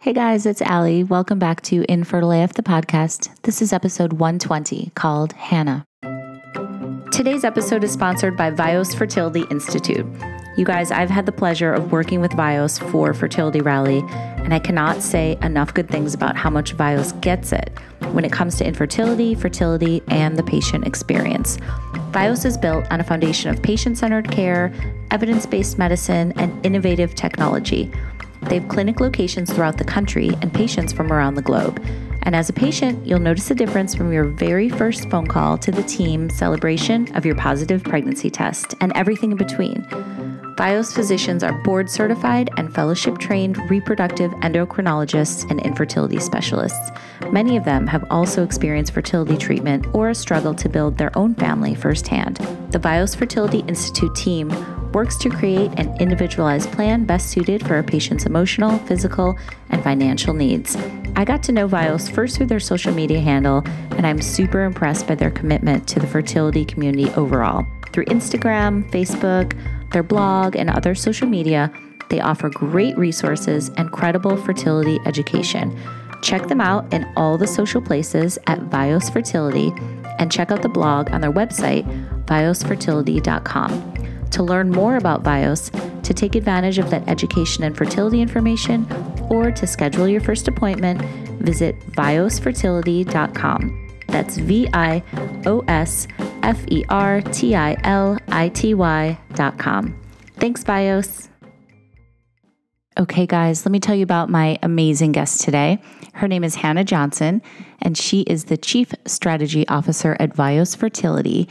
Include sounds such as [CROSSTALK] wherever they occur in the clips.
Hey guys, it's Allie. Welcome back to Infertile AF, the podcast. This is episode 120 called Hannah. Today's episode is sponsored by Vios Fertility Institute. You guys, I've had the pleasure of working with Vios for Fertility Rally, and I cannot say enough good things about how much Vios gets it when it comes to infertility, fertility, and the patient experience. Vios is built on a foundation of patient centered care, evidence based medicine, and innovative technology. They have clinic locations throughout the country and patients from around the globe. And as a patient, you'll notice a difference from your very first phone call to the team celebration of your positive pregnancy test and everything in between. Vios physicians are board certified and fellowship trained reproductive endocrinologists and infertility specialists. Many of them have also experienced fertility treatment or a struggle to build their own family firsthand. The Vios Fertility Institute team works to create an individualized plan best suited for a patient's emotional, physical, and financial needs. I got to know Vios first through their social media handle, and I'm super impressed by their commitment to the fertility community overall. Through Instagram, Facebook, their blog, and other social media, they offer great resources and credible fertility education. Check them out in all the social places at Vios Fertility and check out the blog on their website, viosfertility.com. To learn more about Vios, to take advantage of that education and fertility information, or to schedule your first appointment, visit viosfertility.com. That's V I O S F E R T I L I T Y dot com. Thanks, Vios. Okay, guys, let me tell you about my amazing guest today. Her name is Hannah Johnson, and she is the Chief Strategy Officer at Vios Fertility.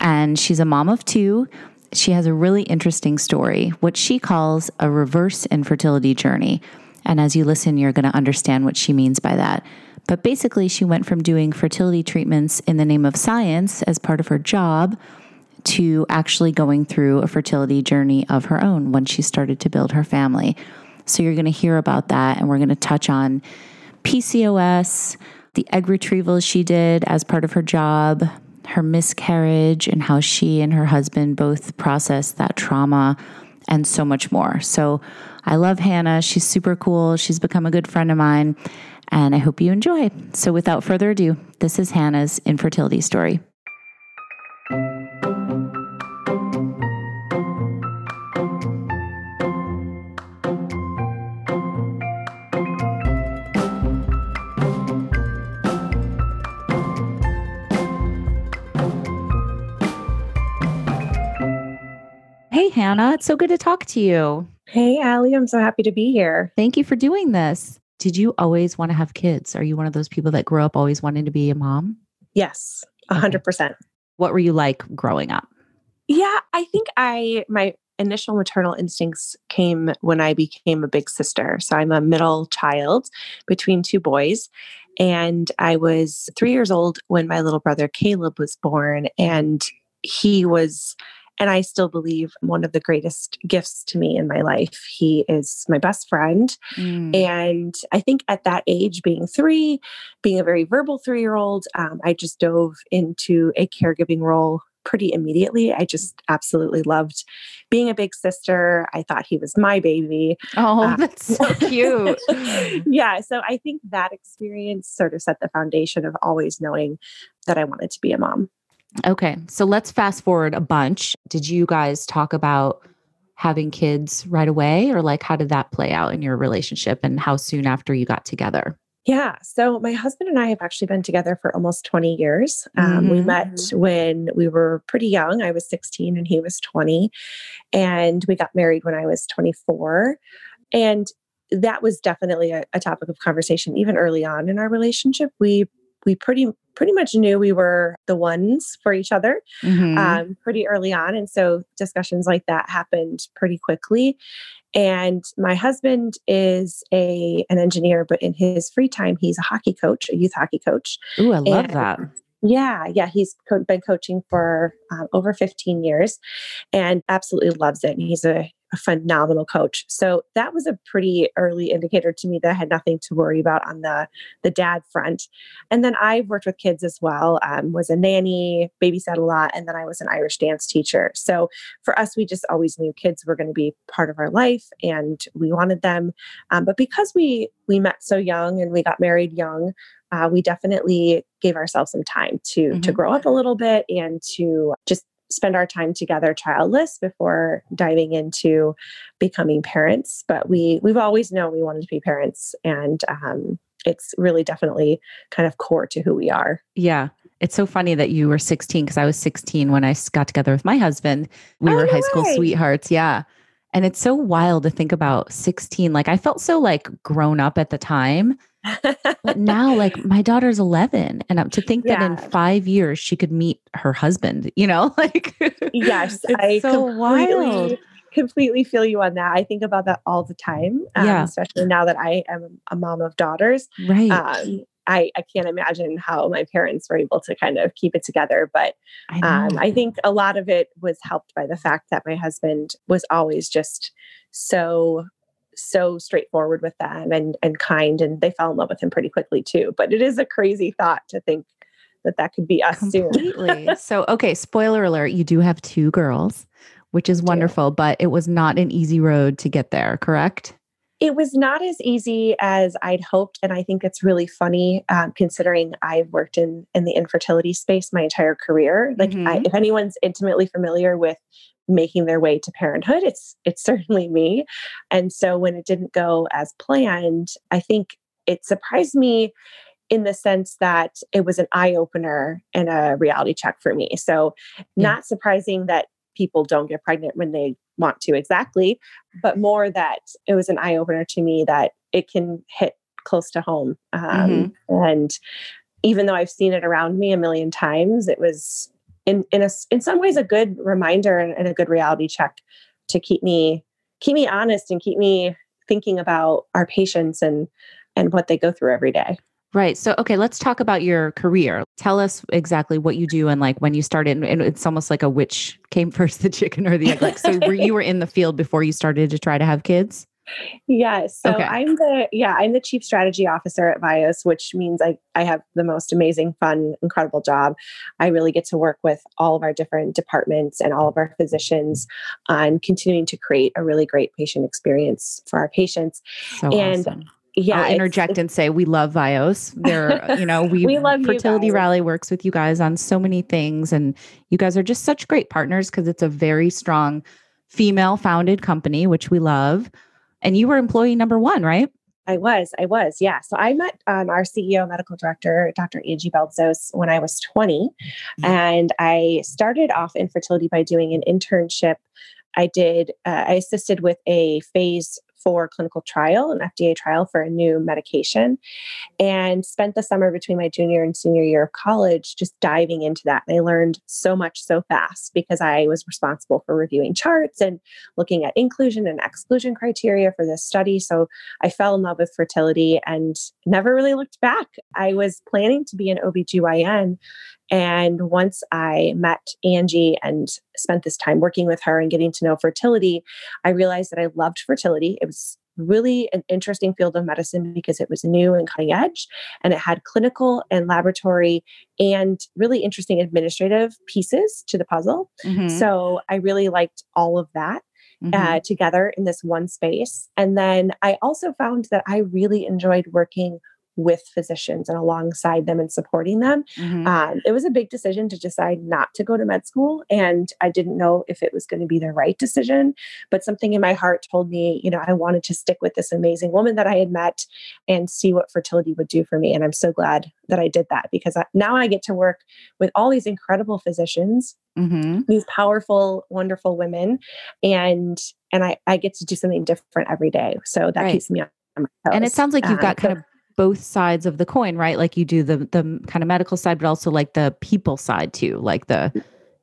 And she's a mom of two. She has a really interesting story, what she calls a reverse infertility journey. And as you listen, you're going to understand what she means by that. But basically, she went from doing fertility treatments in the name of science as part of her job to actually going through a fertility journey of her own when she started to build her family. So, you're going to hear about that, and we're going to touch on PCOS, the egg retrievals she did as part of her job, her miscarriage, and how she and her husband both processed that trauma, and so much more. So, I love Hannah. She's super cool. She's become a good friend of mine and I hope you enjoy. So, without further ado, this is Hannah's infertility story. Hey, Hannah, it's so good to talk to you. Hey, Allie, I'm so happy to be here. Thank you for doing this. Did you always want to have kids? Are you one of those people that grew up always wanting to be a mom? Yes, a hundred percent. What were you like growing up? Yeah, I think I my initial maternal instincts came when I became a big sister. So I'm a middle child between two boys. And I was three years old when my little brother Caleb was born. And he was and I still believe one of the greatest gifts to me in my life. He is my best friend. Mm. And I think at that age, being three, being a very verbal three year old, um, I just dove into a caregiving role pretty immediately. I just absolutely loved being a big sister. I thought he was my baby. Oh, um, [LAUGHS] that's so cute. [LAUGHS] yeah. So I think that experience sort of set the foundation of always knowing that I wanted to be a mom. Okay. So let's fast forward a bunch. Did you guys talk about having kids right away or like how did that play out in your relationship and how soon after you got together? Yeah. So my husband and I have actually been together for almost 20 years. Um, mm-hmm. We met when we were pretty young. I was 16 and he was 20. And we got married when I was 24. And that was definitely a, a topic of conversation even early on in our relationship. We we pretty pretty much knew we were the ones for each other mm-hmm. um, pretty early on. And so discussions like that happened pretty quickly. And my husband is a an engineer, but in his free time, he's a hockey coach, a youth hockey coach. Ooh, I love and, that. Yeah, yeah, he's co- been coaching for um, over 15 years and absolutely loves it. And he's a a phenomenal coach. So that was a pretty early indicator to me that I had nothing to worry about on the the dad front. And then I've worked with kids as well. Um, was a nanny, babysat a lot, and then I was an Irish dance teacher. So for us, we just always knew kids were going to be part of our life, and we wanted them. Um, but because we we met so young and we got married young, uh, we definitely gave ourselves some time to mm-hmm. to grow up a little bit and to just spend our time together childless before diving into becoming parents but we we've always known we wanted to be parents and um, it's really definitely kind of core to who we are. Yeah. It's so funny that you were 16 because i was 16 when i got together with my husband. We oh, were no high school sweethearts yeah. And it's so wild to think about 16 like i felt so like grown up at the time but [LAUGHS] now, like my daughter's 11, and to think yeah. that in five years she could meet her husband, you know, [LAUGHS] like, yes, I so wild. completely feel you on that. I think about that all the time, um, yeah. especially now that I am a mom of daughters. Right. Um, I, I can't imagine how my parents were able to kind of keep it together. But I, um, I think a lot of it was helped by the fact that my husband was always just so so straightforward with them and and kind and they fell in love with him pretty quickly too but it is a crazy thought to think that that could be us completely [LAUGHS] so okay spoiler alert you do have two girls which is wonderful but it was not an easy road to get there correct it was not as easy as I'd hoped, and I think it's really funny um, considering I've worked in in the infertility space my entire career. Like, mm-hmm. I, if anyone's intimately familiar with making their way to parenthood it's it's [LAUGHS] certainly me and so when it didn't go as planned i think it surprised me in the sense that it was an eye opener and a reality check for me so yeah. not surprising that people don't get pregnant when they want to exactly but more that it was an eye opener to me that it can hit close to home um, mm-hmm. and even though i've seen it around me a million times it was in in a, in some ways a good reminder and, and a good reality check to keep me keep me honest and keep me thinking about our patients and and what they go through every day. Right. So, okay, let's talk about your career. Tell us exactly what you do and like when you started. And it's almost like a which came [LAUGHS] first, the chicken or the egg. Like, so were you [LAUGHS] were in the field before you started to try to have kids? Yes. So okay. I'm the yeah, I'm the chief strategy officer at Vios, which means I I have the most amazing, fun, incredible job. I really get to work with all of our different departments and all of our physicians on continuing to create a really great patient experience for our patients. So and awesome. Yeah, I'll interject it's, and say we love Vios. They're, you know, [LAUGHS] we, we love Fertility Rally works with you guys on so many things, and you guys are just such great partners because it's a very strong female founded company, which we love and you were employee number one, right? I was, I was, yeah. So I met um, our CEO, medical director, Dr. Angie Beltsos, when I was 20. Mm-hmm. And I started off infertility by doing an internship. I did, uh, I assisted with a phase for clinical trial, an FDA trial for a new medication, and spent the summer between my junior and senior year of college just diving into that. And I learned so much so fast because I was responsible for reviewing charts and looking at inclusion and exclusion criteria for this study. So I fell in love with fertility and never really looked back. I was planning to be an OBGYN and once I met Angie and spent this time working with her and getting to know fertility, I realized that I loved fertility. It was really an interesting field of medicine because it was new and cutting edge and it had clinical and laboratory and really interesting administrative pieces to the puzzle. Mm-hmm. So I really liked all of that. Uh, mm-hmm. Uh, together in this one space. And then I also found that I really enjoyed working with physicians and alongside them and supporting them. Mm-hmm. Um, it was a big decision to decide not to go to med school. And I didn't know if it was going to be the right decision. But something in my heart told me, you know, I wanted to stick with this amazing woman that I had met and see what fertility would do for me. And I'm so glad that I did that because I, now I get to work with all these incredible physicians. Mm-hmm. These powerful, wonderful women, and and I, I get to do something different every day. So that right. keeps me on my toes and it sounds like you've got um, kind of both sides of the coin, right? Like you do the the kind of medical side, but also like the people side too. Like the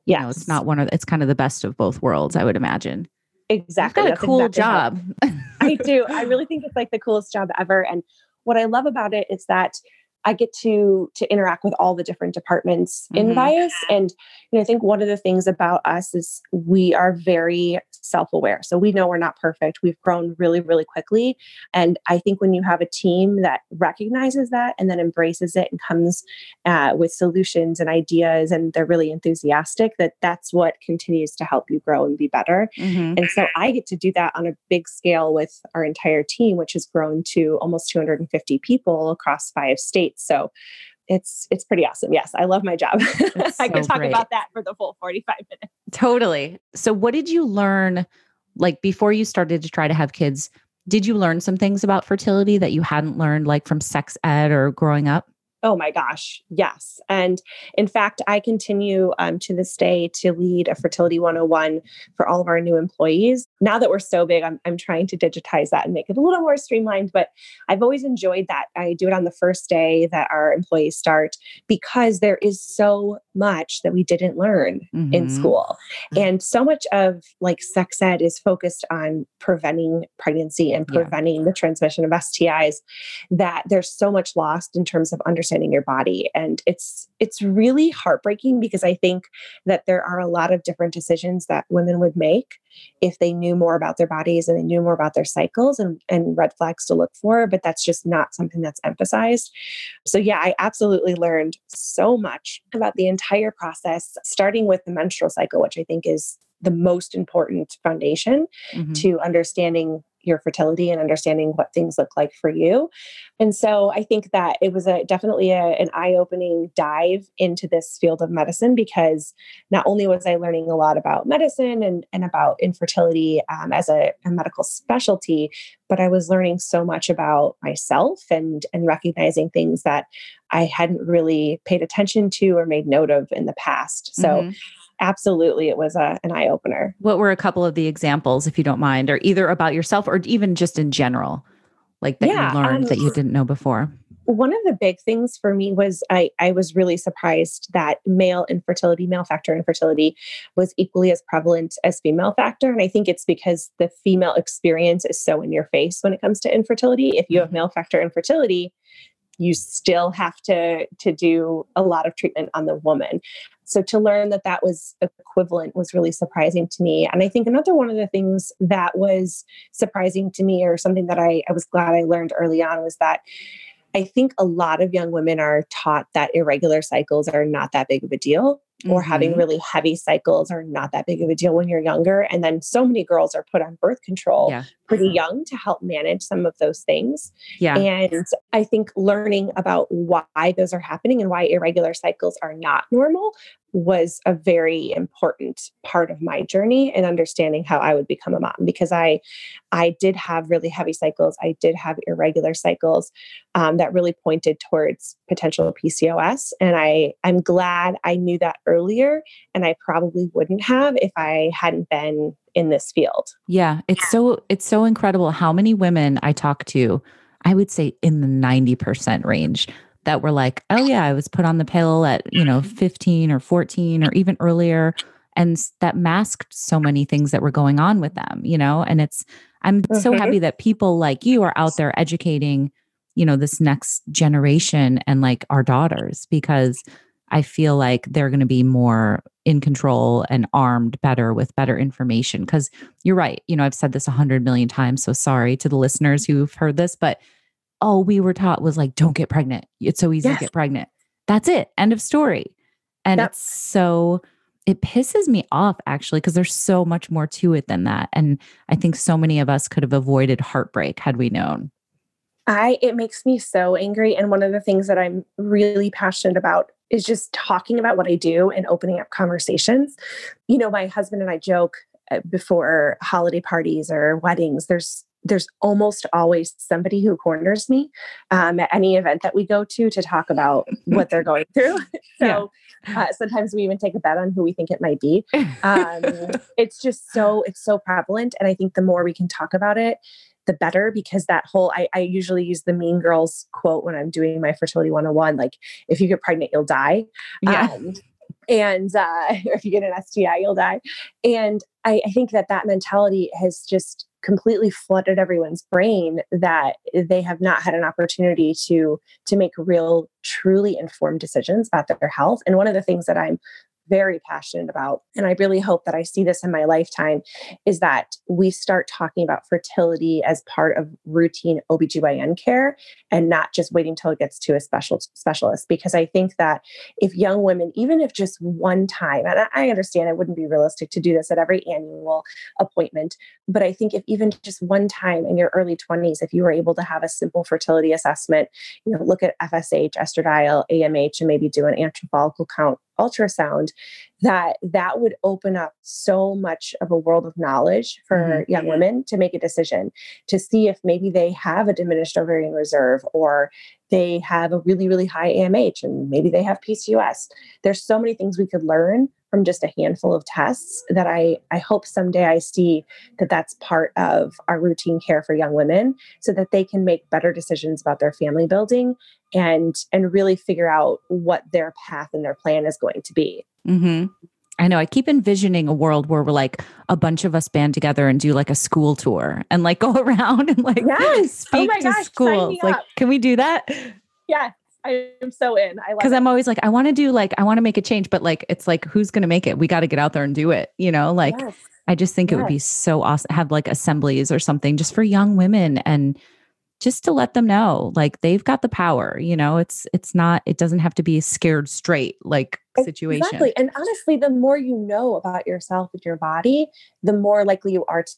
yeah, know, it's not one of it's kind of the best of both worlds, I would imagine. Exactly. You've got a cool exactly job. I do. I really think it's like the coolest job ever. And what I love about it is that I get to to interact with all the different departments mm-hmm. in Vios. And you know, I think one of the things about us is we are very self-aware. So we know we're not perfect. We've grown really, really quickly. And I think when you have a team that recognizes that and then embraces it and comes uh, with solutions and ideas and they're really enthusiastic, that that's what continues to help you grow and be better. Mm-hmm. And so I get to do that on a big scale with our entire team, which has grown to almost 250 people across five states. So it's it's pretty awesome. Yes, I love my job. [LAUGHS] I could talk great. about that for the full 45 minutes. Totally. So what did you learn like before you started to try to have kids? Did you learn some things about fertility that you hadn't learned like from sex ed or growing up? Oh my gosh, yes. And in fact, I continue um, to this day to lead a Fertility 101 for all of our new employees. Now that we're so big, I'm, I'm trying to digitize that and make it a little more streamlined, but I've always enjoyed that. I do it on the first day that our employees start because there is so much that we didn't learn mm-hmm. in school. Mm-hmm. And so much of like sex ed is focused on preventing pregnancy and preventing yeah. the transmission of STIs that there's so much lost in terms of understanding understanding your body and it's it's really heartbreaking because i think that there are a lot of different decisions that women would make if they knew more about their bodies and they knew more about their cycles and, and red flags to look for but that's just not something that's emphasized so yeah i absolutely learned so much about the entire process starting with the menstrual cycle which i think is the most important foundation mm-hmm. to understanding your fertility and understanding what things look like for you. And so I think that it was a definitely a, an eye-opening dive into this field of medicine because not only was I learning a lot about medicine and, and about infertility um, as a, a medical specialty, but I was learning so much about myself and and recognizing things that I hadn't really paid attention to or made note of in the past. So mm-hmm absolutely it was a, an eye opener. What were a couple of the examples, if you don't mind, or either about yourself or even just in general, like that yeah, you learned um, that you didn't know before? One of the big things for me was I, I was really surprised that male infertility, male factor infertility was equally as prevalent as female factor. And I think it's because the female experience is so in your face when it comes to infertility. If you have mm-hmm. male factor infertility, you still have to to do a lot of treatment on the woman so to learn that that was equivalent was really surprising to me. And i think another one of the things that was surprising to me or something that i, I was glad i learned early on was that I think a lot of young women are taught that irregular cycles are not that big of a deal or mm-hmm. having really heavy cycles are not that big of a deal when you're younger. And then so many girls are put on birth control yeah. pretty young to help manage some of those things. Yeah. And I think learning about why those are happening and why irregular cycles are not normal was a very important part of my journey and understanding how I would become a mom because I I did have really heavy cycles. I did have irregular cycles um, that really pointed towards potential PCOS. And I I'm glad I knew that earlier and I probably wouldn't have if I hadn't been in this field. Yeah, it's so it's so incredible how many women I talk to, I would say in the 90% range that were like, oh, yeah, I was put on the pill at, you know, 15 or 14 or even earlier. And that masked so many things that were going on with them, you know? And it's, I'm mm-hmm. so happy that people like you are out there educating, you know, this next generation and like our daughters because I feel like they're going to be more in control and armed better with better information. Because you're right. You know, I've said this a hundred million times. So sorry to the listeners who've heard this, but all we were taught was like, don't get pregnant. It's so easy yes. to get pregnant. That's it. End of story. And yep. it's so, it pisses me off actually, because there's so much more to it than that. And I think so many of us could have avoided heartbreak had we known. I, it makes me so angry. And one of the things that I'm really passionate about is just talking about what I do and opening up conversations. You know, my husband and I joke uh, before holiday parties or weddings, there's there's almost always somebody who corners me um, at any event that we go to to talk about [LAUGHS] what they're going through. [LAUGHS] so yeah. uh, sometimes we even take a bet on who we think it might be. Um, [LAUGHS] it's just so it's so prevalent, and I think the more we can talk about it, the better because that whole I, I, usually use the mean girls quote when i'm doing my fertility 101 like if you get pregnant you'll die yeah. Um, and uh, if you get an sti you'll die and I, I think that that mentality has just completely flooded everyone's brain that they have not had an opportunity to to make real truly informed decisions about their health. And one of the things that i'm very passionate about, and I really hope that I see this in my lifetime, is that we start talking about fertility as part of routine OBGYN care and not just waiting till it gets to a special specialist. Because I think that if young women, even if just one time, and I understand it wouldn't be realistic to do this at every annual appointment, but I think if even just one time in your early 20s, if you were able to have a simple fertility assessment, you know, look at FSH, estradiol, AMH, and maybe do an antral follicle count ultrasound that that would open up so much of a world of knowledge for mm-hmm. young women to make a decision to see if maybe they have a diminished ovarian reserve or they have a really really high AMH and maybe they have PCOS there's so many things we could learn from just a handful of tests that I I hope someday I see that that's part of our routine care for young women so that they can make better decisions about their family building and and really figure out what their path and their plan is going to be. Mm-hmm. I know. I keep envisioning a world where we're like a bunch of us band together and do like a school tour and like [LAUGHS] go around and like yes. Oh speak oh to gosh, schools. Like, can we do that? Yeah, I am so in. I like because I'm always like, I want to do like, I want to make a change, but like, it's like, who's going to make it? We got to get out there and do it. You know, like, yes. I just think yes. it would be so awesome. Have like assemblies or something just for young women and just to let them know like they've got the power you know it's it's not it doesn't have to be a scared straight like situation exactly and honestly the more you know about yourself and your body the more likely you are to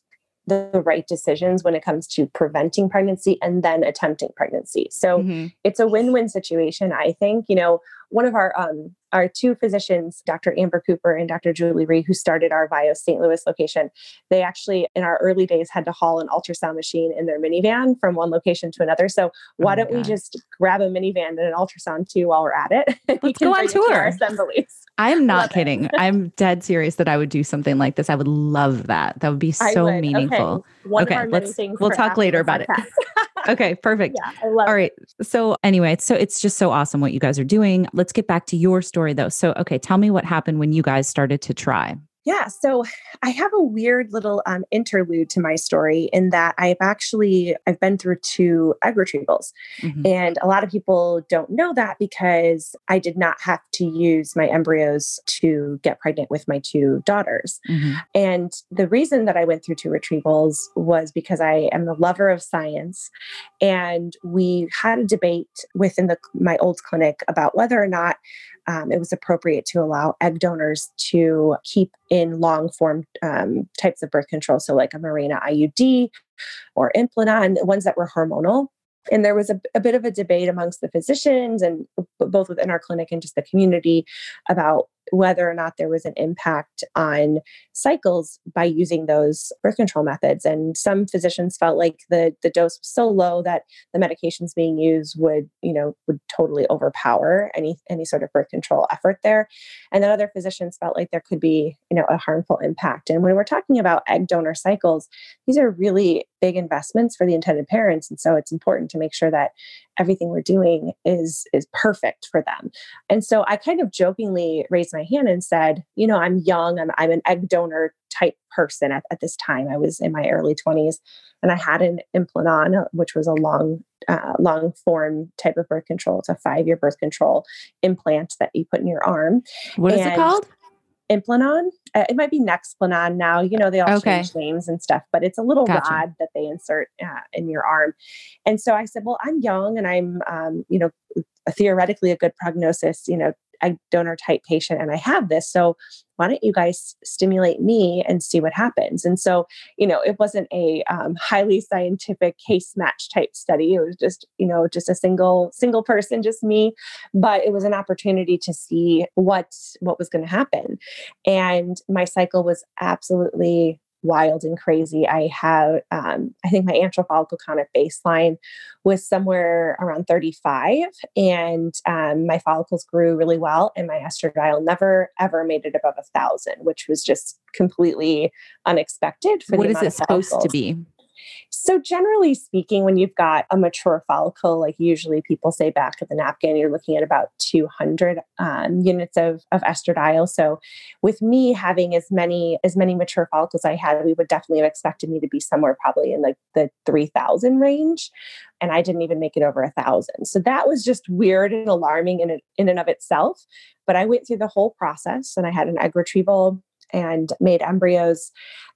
the right decisions when it comes to preventing pregnancy and then attempting pregnancy. So mm-hmm. it's a win-win situation, I think. You know, one of our um, our two physicians, Dr. Amber Cooper and Dr. Julie Ree, who started our VIO St. Louis location, they actually in our early days had to haul an ultrasound machine in their minivan from one location to another. So why oh don't God. we just grab a minivan and an ultrasound too while we're at it? [LAUGHS] Let's go on tour. assemblies. I'm not kidding. I'm dead serious that I would do something like this. I would love that. That would be so meaningful. Okay, okay let's we'll talk later about it. [LAUGHS] okay, perfect. Yeah, I love All right. It. So anyway, so it's just so awesome what you guys are doing. Let's get back to your story though. So okay, tell me what happened when you guys started to try. Yeah, so I have a weird little um, interlude to my story in that I've actually I've been through two egg retrievals, mm-hmm. and a lot of people don't know that because I did not have to use my embryos to get pregnant with my two daughters. Mm-hmm. And the reason that I went through two retrievals was because I am a lover of science, and we had a debate within the my old clinic about whether or not um, it was appropriate to allow egg donors to keep in long form um, types of birth control. So, like a Mirena IUD or Implanon, ones that were hormonal. And there was a, a bit of a debate amongst the physicians and both within our clinic and just the community about whether or not there was an impact on cycles by using those birth control methods. And some physicians felt like the, the dose was so low that the medications being used would, you know, would totally overpower any any sort of birth control effort there. And then other physicians felt like there could be, you know, a harmful impact. And when we're talking about egg donor cycles, these are really big investments for the intended parents. And so it's important to make sure that everything we're doing is is perfect for them. And so I kind of jokingly raised my hand and said, you know, I'm young, I'm, I'm an egg donor type person at, at this time. I was in my early 20s and I had an Implanon, which was a long, uh, long form type of birth control. It's a five year birth control implant that you put in your arm. What and is it called? Implanon. Uh, it might be Nexplanon now. You know, they all okay. change names and stuff, but it's a little gotcha. rod that they insert uh, in your arm. And so I said, well, I'm young and I'm, um, you know, theoretically a good prognosis, you know, a donor type patient and I have this. So why don't you guys stimulate me and see what happens? And so, you know, it wasn't a um, highly scientific case match type study. It was just, you know, just a single single person, just me. But it was an opportunity to see what what was going to happen. And my cycle was absolutely wild and crazy. I have, um, I think my antral follicle count at baseline was somewhere around 35, and um, my follicles grew really well, and my estradiol never ever made it above a thousand, which was just completely unexpected. For what is it supposed to be? So, generally speaking, when you've got a mature follicle, like usually people say back of the napkin, you're looking at about 200 um, units of, of estradiol. So, with me having as many as many mature follicles I had, we would definitely have expected me to be somewhere probably in like the 3,000 range. And I didn't even make it over a thousand. So that was just weird and alarming in, in and of itself. But I went through the whole process and I had an egg retrieval and made embryos.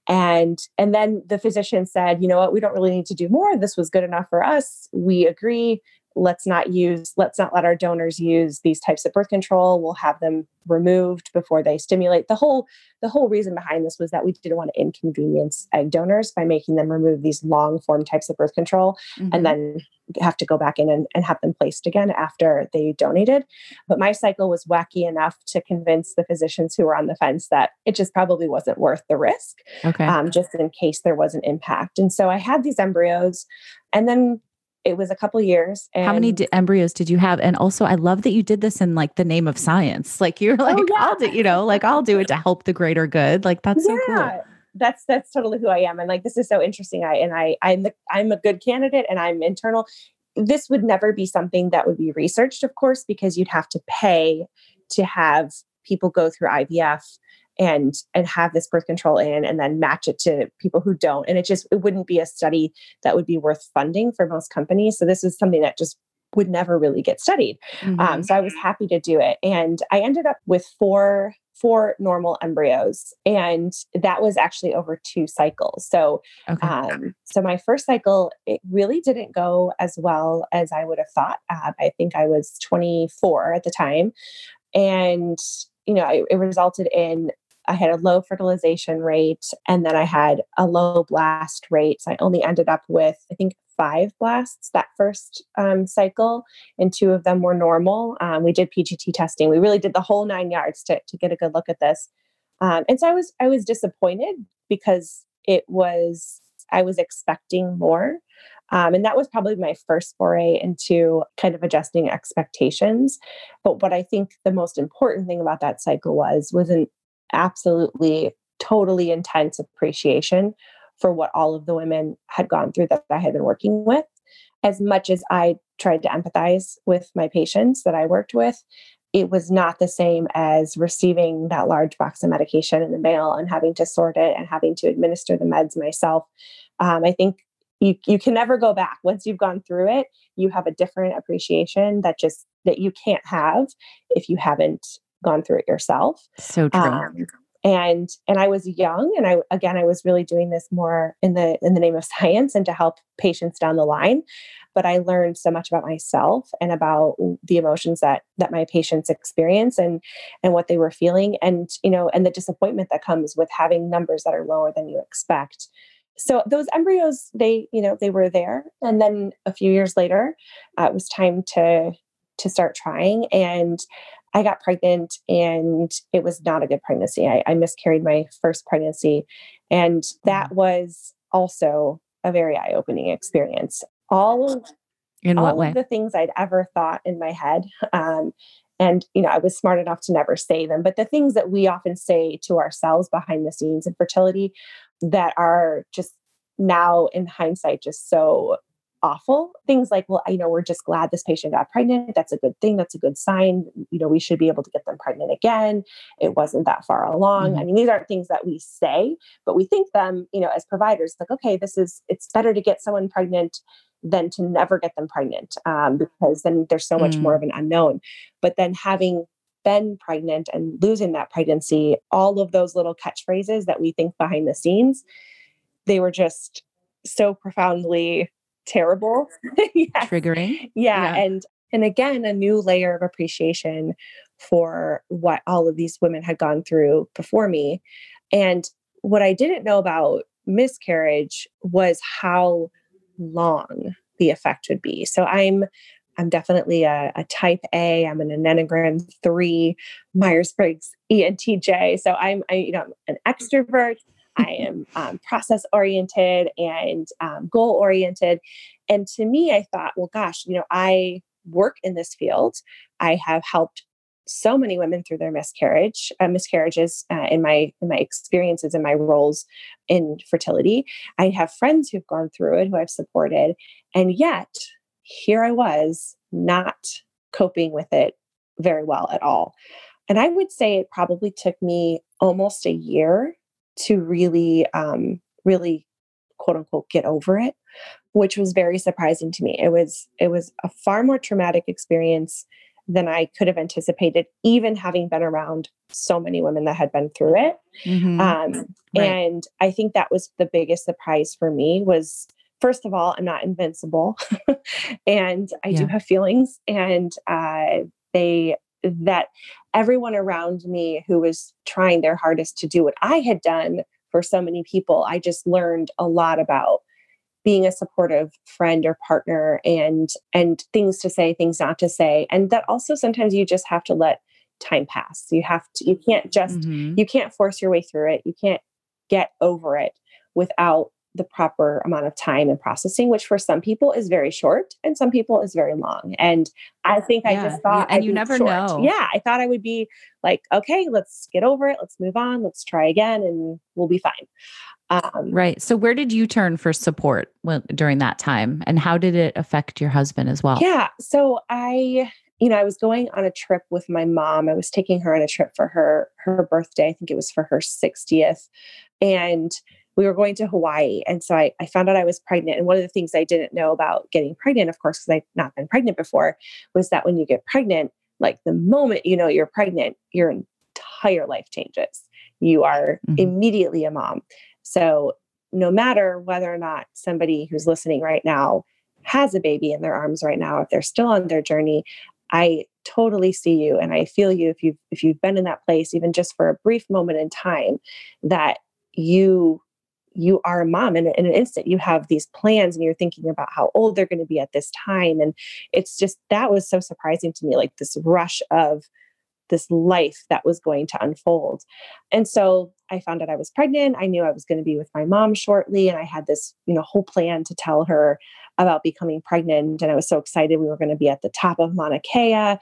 And and then the physician said you know what? We don't really need to do more. This was good enough for us. We agree let's not use let's not let our donors use these types of birth control. We'll have them removed before they stimulate. The whole the whole reason behind this was that we didn't want to inconvenience egg donors by making them remove these long form types of birth control mm-hmm. and then have to go back in and, and have them placed again after they donated. But my cycle was wacky enough to convince the physicians who were on the fence that it just probably wasn't worth the risk okay. um, just in case there was an impact. And so i had these embryos and then it was a couple years. How many d- embryos did you have? And also, I love that you did this in like the name of science. [LAUGHS] Like you're oh, like, oh, yeah. I'll do, you know, like I'll do it to help the greater good. Like that's yeah. so cool. That's that's totally who I am, and like this is so interesting. I and I I'm the, I'm a good candidate, and I'm internal. This would never be something that would be researched, of course, because you'd have to pay to have people go through IVF and and have this birth control in and then match it to people who don't. And it just it wouldn't be a study that would be worth funding for most companies. So this is something that just would never really get studied. Um, mm-hmm. um, so i was happy to do it. And i ended up with four four normal embryos and that was actually over two cycles. So okay. um, so my first cycle it really didn't go as well as i would have thought. Uh, i think i was 24 at the time. And you know it, it resulted in I had a low fertilization rate and then I had a low blast rate. So I only ended up with, I think, five blasts that first um, cycle, and two of them were normal. Um, we did PGT testing. We really did the whole nine yards to, to get a good look at this. Um, and so I was I was disappointed because it was I was expecting more. Um, and that was probably my first foray into kind of adjusting expectations. But what I think the most important thing about that cycle was was an absolutely totally intense appreciation for what all of the women had gone through that I had been working with. As much as I tried to empathize with my patients that I worked with, it was not the same as receiving that large box of medication in the mail and having to sort it and having to administer the meds myself. Um, I think you, you can never go back. Once you've gone through it, you have a different appreciation that just that you can't have if you haven't gone through it yourself. So true. Um, and and I was young, and I again I was really doing this more in the in the name of [LAUGHS] science and to help patients down the line. But I learned so much about myself and about the emotions that that my patients experience and and what they were feeling, and you know, and the disappointment that comes with having numbers that are lower than you expect so those embryos they you know they were there and then a few years later uh, it was time to to start trying and I got pregnant and it was not a good pregnancy. I, I miscarried my first pregnancy. And that mm. was also a very eye opening experience. All in all way? the things I'd ever thought in my head. Um, and you know, I was smart enough to never say them, but the things that we often say to ourselves behind the scenes in fertility that are just now in hindsight just so awful. Things like well you know we're just glad this patient got pregnant. That's a good thing. That's a good sign. You know we should be able to get them pregnant again. It wasn't that far along. Mm-hmm. i mean these aren't things that we say but we think them you know as providers like okay this is it's better to get someone pregnant than to never get them pregnant um, because then there's so much mm. more of an unknown. But then having been pregnant and losing that pregnancy all of those little catchphrases that we think behind the scenes they were just so profoundly terrible. [LAUGHS] yes. Triggering. Yeah. yeah. And and again, a new layer of appreciation for what all of these women had gone through before me. And what I didn't know about miscarriage was how long the effect would be. So I'm I'm definitely a, a type A. I'm an Enneagram three, Myers Briggs ENTJ. So I'm I, you know I'm an extrovert. I am um, process oriented and um, goal oriented. And to me, I thought, well, gosh, you know, I work in this field. I have helped so many women through their miscarriage uh, miscarriages uh, in my in my experiences and my roles in fertility i have friends who've gone through it who i've supported and yet here i was not coping with it very well at all and i would say it probably took me almost a year to really um, really quote unquote get over it which was very surprising to me it was it was a far more traumatic experience than I could have anticipated, even having been around so many women that had been through it. Mm-hmm. Um, right. And I think that was the biggest surprise for me was first of all, I'm not invincible [LAUGHS] and I yeah. do have feelings and uh, they that everyone around me who was trying their hardest to do what I had done for so many people, I just learned a lot about being a supportive friend or partner and and things to say things not to say. And that also sometimes you just have to let time pass. You have to you can't just mm-hmm. you can't force your way through it. You can't get over it without the proper amount of time and processing which for some people is very short and some people is very long and i think yeah. i just thought and I'd you never short. know yeah i thought i would be like okay let's get over it let's move on let's try again and we'll be fine um, right. So, where did you turn for support when, during that time, and how did it affect your husband as well? Yeah. So, I, you know, I was going on a trip with my mom. I was taking her on a trip for her her birthday. I think it was for her sixtieth, and we were going to Hawaii. And so I, I found out I was pregnant. And one of the things I didn't know about getting pregnant, of course, because I'd not been pregnant before, was that when you get pregnant, like the moment you know you're pregnant, your entire life changes. You are mm-hmm. immediately a mom. So, no matter whether or not somebody who's listening right now has a baby in their arms right now, if they're still on their journey, I totally see you and I feel you if you've if you've been in that place, even just for a brief moment in time, that you you are a mom and in an instant you have these plans and you're thinking about how old they're going to be at this time and it's just that was so surprising to me like this rush of this life that was going to unfold. And so I found out I was pregnant. I knew I was going to be with my mom shortly. And I had this, you know, whole plan to tell her about becoming pregnant. And I was so excited. We were going to be at the top of Mauna Kea uh,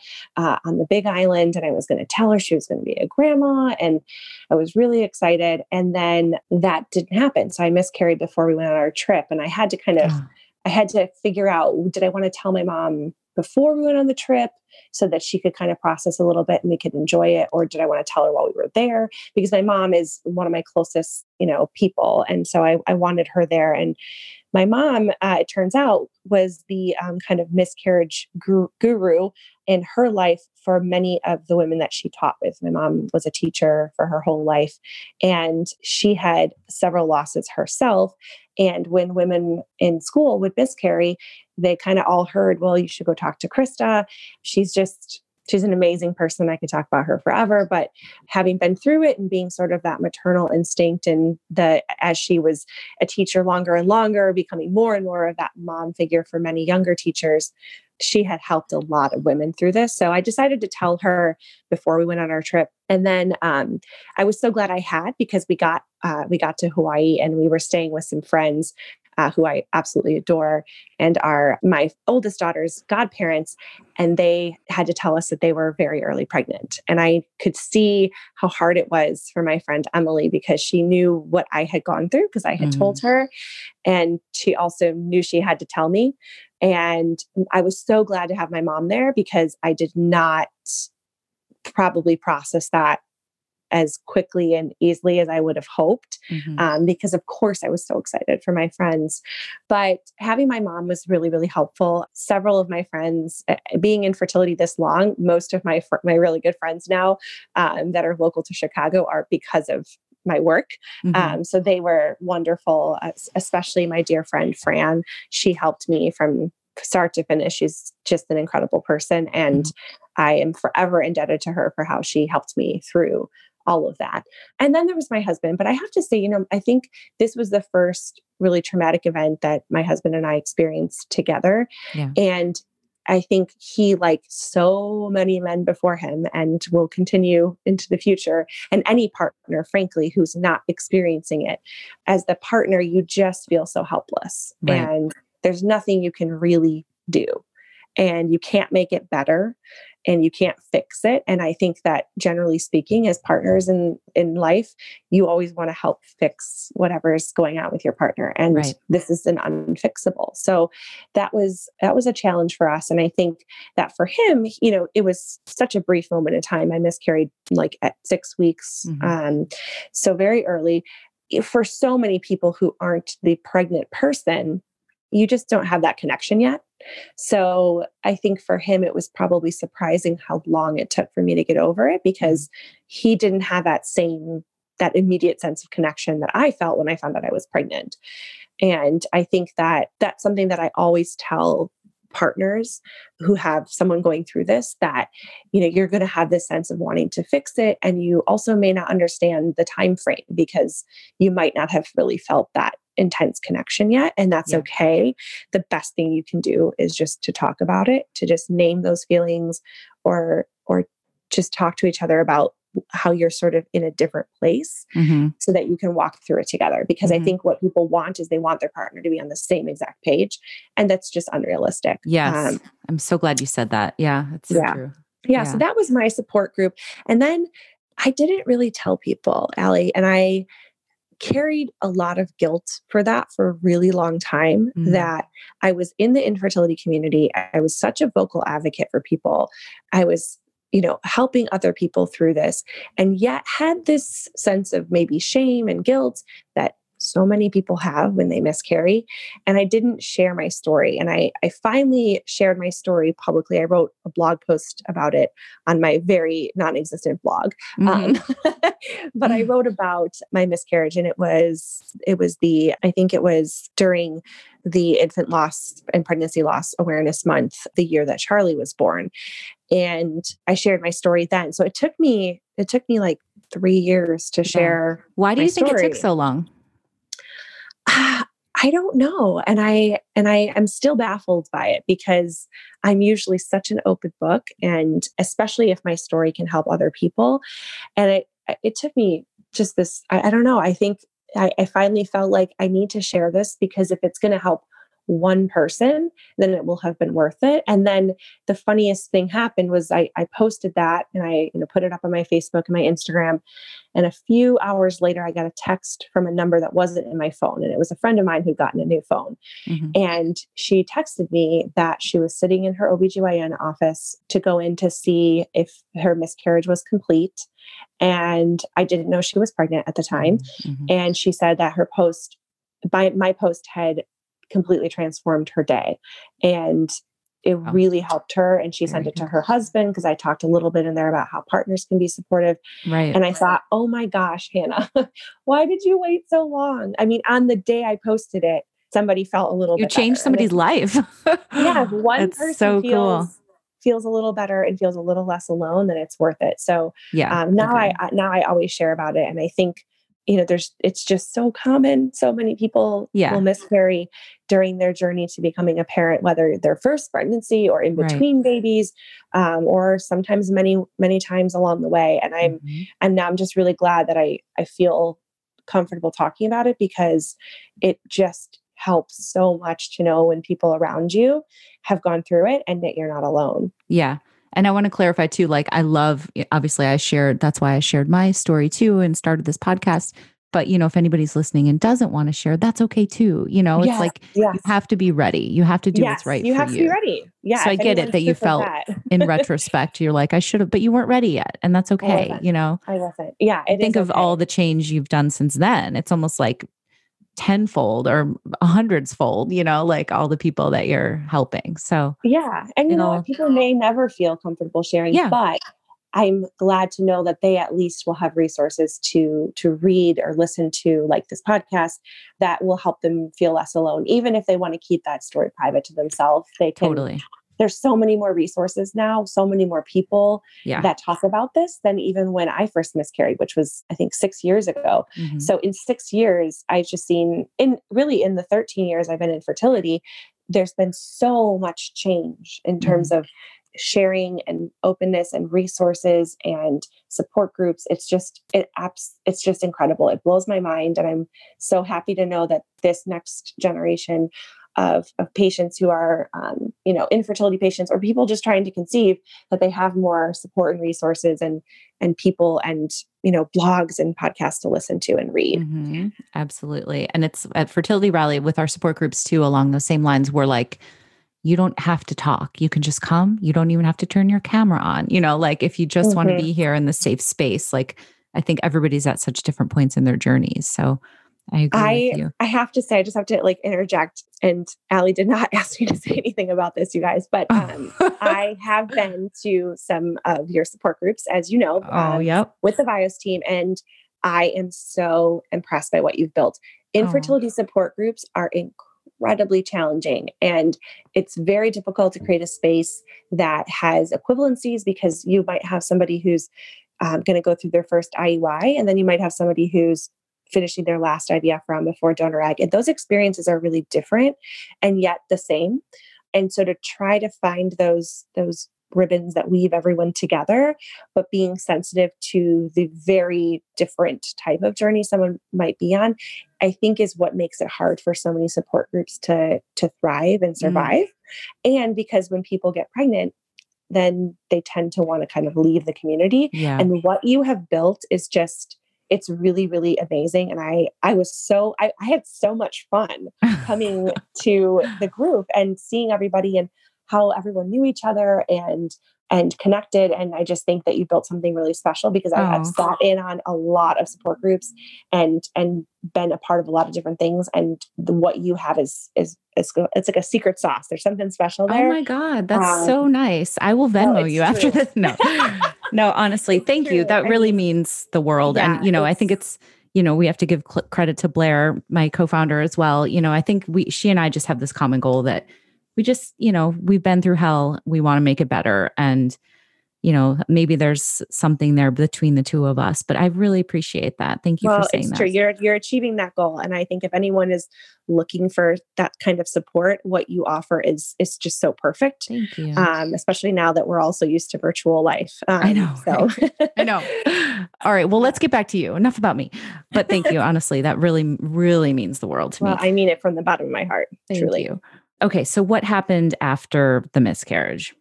on the big island. And I was going to tell her she was going to be a grandma. And I was really excited. And then that didn't happen. So I miscarried before we went on our trip. And I had to kind of, I had to figure out did I want to tell my mom before we went on the trip so that she could kind of process a little bit and we could enjoy it or did i want to tell her while we were there because my mom is one of my closest you know people and so i, I wanted her there and my mom uh, it turns out was the um, kind of miscarriage guru in her life for many of the women that she taught with my mom was a teacher for her whole life and she had several losses herself and when women in school would miscarry they kind of all heard, well, you should go talk to Krista. She's just, she's an amazing person. I could talk about her forever. But having been through it and being sort of that maternal instinct, and the, as she was a teacher longer and longer, becoming more and more of that mom figure for many younger teachers, she had helped a lot of women through this. So I decided to tell her before we went on our trip. And then um, I was so glad I had because we got uh, we got to Hawaii and we were staying with some friends uh, who I absolutely adore, and are my oldest daughter's godparents. And they had to tell us that they were very early pregnant. And I could see how hard it was for my friend Emily because she knew what I had gone through because I had mm. told her. And she also knew she had to tell me. And I was so glad to have my mom there because I did not probably process that as quickly and easily as I would have hoped, mm-hmm. um, because of course I was so excited for my friends. But having my mom was really, really helpful. Several of my friends, uh, being in fertility this long, most of my fr- my really good friends now um, that are local to Chicago are because of my work. Mm-hmm. Um, so they were wonderful, especially my dear friend Fran. She helped me from start to finish. She's just an incredible person. And mm-hmm. I am forever indebted to her for how she helped me through all of that. And then there was my husband. But I have to say, you know, I think this was the first really traumatic event that my husband and I experienced together. Yeah. And I think he, like so many men before him, and will continue into the future, and any partner, frankly, who's not experiencing it, as the partner, you just feel so helpless. Right. And there's nothing you can really do. And you can't make it better. And you can't fix it. And I think that generally speaking, as partners in, in life, you always want to help fix whatever is going on with your partner. And right. this is an unfixable. So that was that was a challenge for us. And I think that for him, you know, it was such a brief moment in time. I miscarried like at six weeks. Mm-hmm. Um, so very early. For so many people who aren't the pregnant person, you just don't have that connection yet. So I think for him, it was probably surprising how long it took for me to get over it because he didn't have that same, that immediate sense of connection that I felt when I found out I was pregnant. And I think that that's something that I always tell partners who have someone going through this that you know you're going to have this sense of wanting to fix it and you also may not understand the time frame because you might not have really felt that intense connection yet and that's yeah. okay the best thing you can do is just to talk about it to just name those feelings or or just talk to each other about how you're sort of in a different place mm-hmm. so that you can walk through it together because mm-hmm. i think what people want is they want their partner to be on the same exact page and that's just unrealistic yes um, i'm so glad you said that yeah it's yeah. true yeah, yeah so that was my support group and then i didn't really tell people Allie and i carried a lot of guilt for that for a really long time mm-hmm. that I was in the infertility community. I was such a vocal advocate for people. I was you know helping other people through this and yet had this sense of maybe shame and guilt that so many people have when they miscarry. And I didn't share my story. And I, I finally shared my story publicly. I wrote a blog post about it on my very non existent blog. Mm-hmm. Um, [LAUGHS] but I wrote about my miscarriage and it was, it was the, I think it was during the infant loss and pregnancy loss awareness month, the year that Charlie was born. And I shared my story then. So it took me, it took me like three years to share. Why do you think story. it took so long? Ah, I don't know. And I and I am still baffled by it because I'm usually such an open book and especially if my story can help other people. And it it took me just this, I, I don't know. I think I, I finally felt like I need to share this because if it's going to help one person, then it will have been worth it. And then the funniest thing happened was I, I posted that and I you know put it up on my Facebook and my Instagram. And a few hours later, I got a text from a number that wasn't in my phone. And it was a friend of mine who'd gotten a new phone. Mm-hmm. And she texted me that she was sitting in her OBGYN office to go in to see if her miscarriage was complete. And I didn't know she was pregnant at the time. Mm-hmm. And she said that her post, by my post had completely transformed her day. And it oh. really helped her. And she sent it to her husband because I talked a little bit in there about how partners can be supportive. Right. And I thought, oh my gosh, Hannah, [LAUGHS] why did you wait so long? I mean, on the day I posted it, somebody felt a little you changed better. somebody's life. yeah. [LAUGHS] One That's person so feels, cool. feels a little better and feels a little less alone, then it's worth it. So yeah. Um, now okay. I now I always share about it. And I think you know there's it's just so common so many people yeah. will miscarry during their journey to becoming a parent whether their first pregnancy or in between right. babies um, or sometimes many many times along the way and i'm mm-hmm. and now i'm just really glad that i i feel comfortable talking about it because it just helps so much to know when people around you have gone through it and that you're not alone yeah and I want to clarify too, like I love, obviously I shared, that's why I shared my story too and started this podcast. But you know, if anybody's listening and doesn't want to share, that's okay too. You know, yes, it's like yes. you have to be ready. You have to do yes, what's right. You have to be ready. Yeah. So I get it that you felt that. in retrospect, you're like, I should have, but you weren't ready yet. And that's okay. You know, I love it. Yeah. think of okay. all the change you've done since then. It's almost like tenfold or hundreds fold, you know, like all the people that you're helping. So, yeah. And you know, know people may never feel comfortable sharing, yeah. but I'm glad to know that they at least will have resources to to read or listen to like this podcast that will help them feel less alone even if they want to keep that story private to themselves they can totally there's so many more resources now, so many more people yeah. that talk about this than even when I first miscarried, which was I think six years ago. Mm-hmm. So in six years, I've just seen in really in the 13 years I've been in fertility, there's been so much change in terms mm-hmm. of sharing and openness and resources and support groups it's just it apps it's just incredible it blows my mind and i'm so happy to know that this next generation of, of patients who are, um, you know, infertility patients or people just trying to conceive that they have more support and resources and and people and you know blogs and podcasts to listen to and read. Mm-hmm. Absolutely, and it's at Fertility Rally with our support groups too. Along those same lines, we're like you don't have to talk. You can just come. You don't even have to turn your camera on. You know, like if you just mm-hmm. want to be here in the safe space, like I think everybody's at such different points in their journeys. So I I, I have to say, I just have to like interject. And Allie did not [LAUGHS] ask me to say anything about this, you guys, but um, I have been to some of your support groups, as you know, [LAUGHS] oh, um, yep. with the Vios team. And I am so impressed by what you've built. Infertility oh. support groups are incredibly challenging. And it's very difficult to create a space that has equivalencies because you might have somebody who's um, going to go through their first IUI, and then you might have somebody who's finishing their last IVF round before donor egg. And those experiences are really different and yet the same. And so to try to find those those ribbons that weave everyone together, but being sensitive to the very different type of journey someone might be on, I think is what makes it hard for so many support groups to to thrive and mm. survive. Mm. And because when people get pregnant, then they tend to want to kind of leave the community. Yeah. And what you have built is just it's really really amazing and i i was so i, I had so much fun coming [LAUGHS] to the group and seeing everybody and how everyone knew each other and and connected. And I just think that you built something really special because I, have sat in on a lot of support groups and and been a part of a lot of different things. And the, what you have is is is it's like a secret sauce. There's something special there. Oh my god, that's um, so nice. I will Venmo you true. after this. No, [LAUGHS] [LAUGHS] no, honestly, thank you. That really means the world. Yeah, and you know, I think it's you know we have to give cl- credit to blair my co-founder as well you know i think we she and i just have this common goal that we just, you know, we've been through hell. We want to make it better. And, you know, maybe there's something there between the two of us, but I really appreciate that. Thank you well, for saying it's that. True. You're you're achieving that goal. And I think if anyone is looking for that kind of support, what you offer is is just so perfect. Thank you. Um, especially now that we're all so used to virtual life. Um, I know. So I know. All right. Well, let's get back to you. Enough about me. But thank you. [LAUGHS] Honestly, that really, really means the world to well, me. I mean it from the bottom of my heart. Thank truly. You. Okay, so what happened after the miscarriage?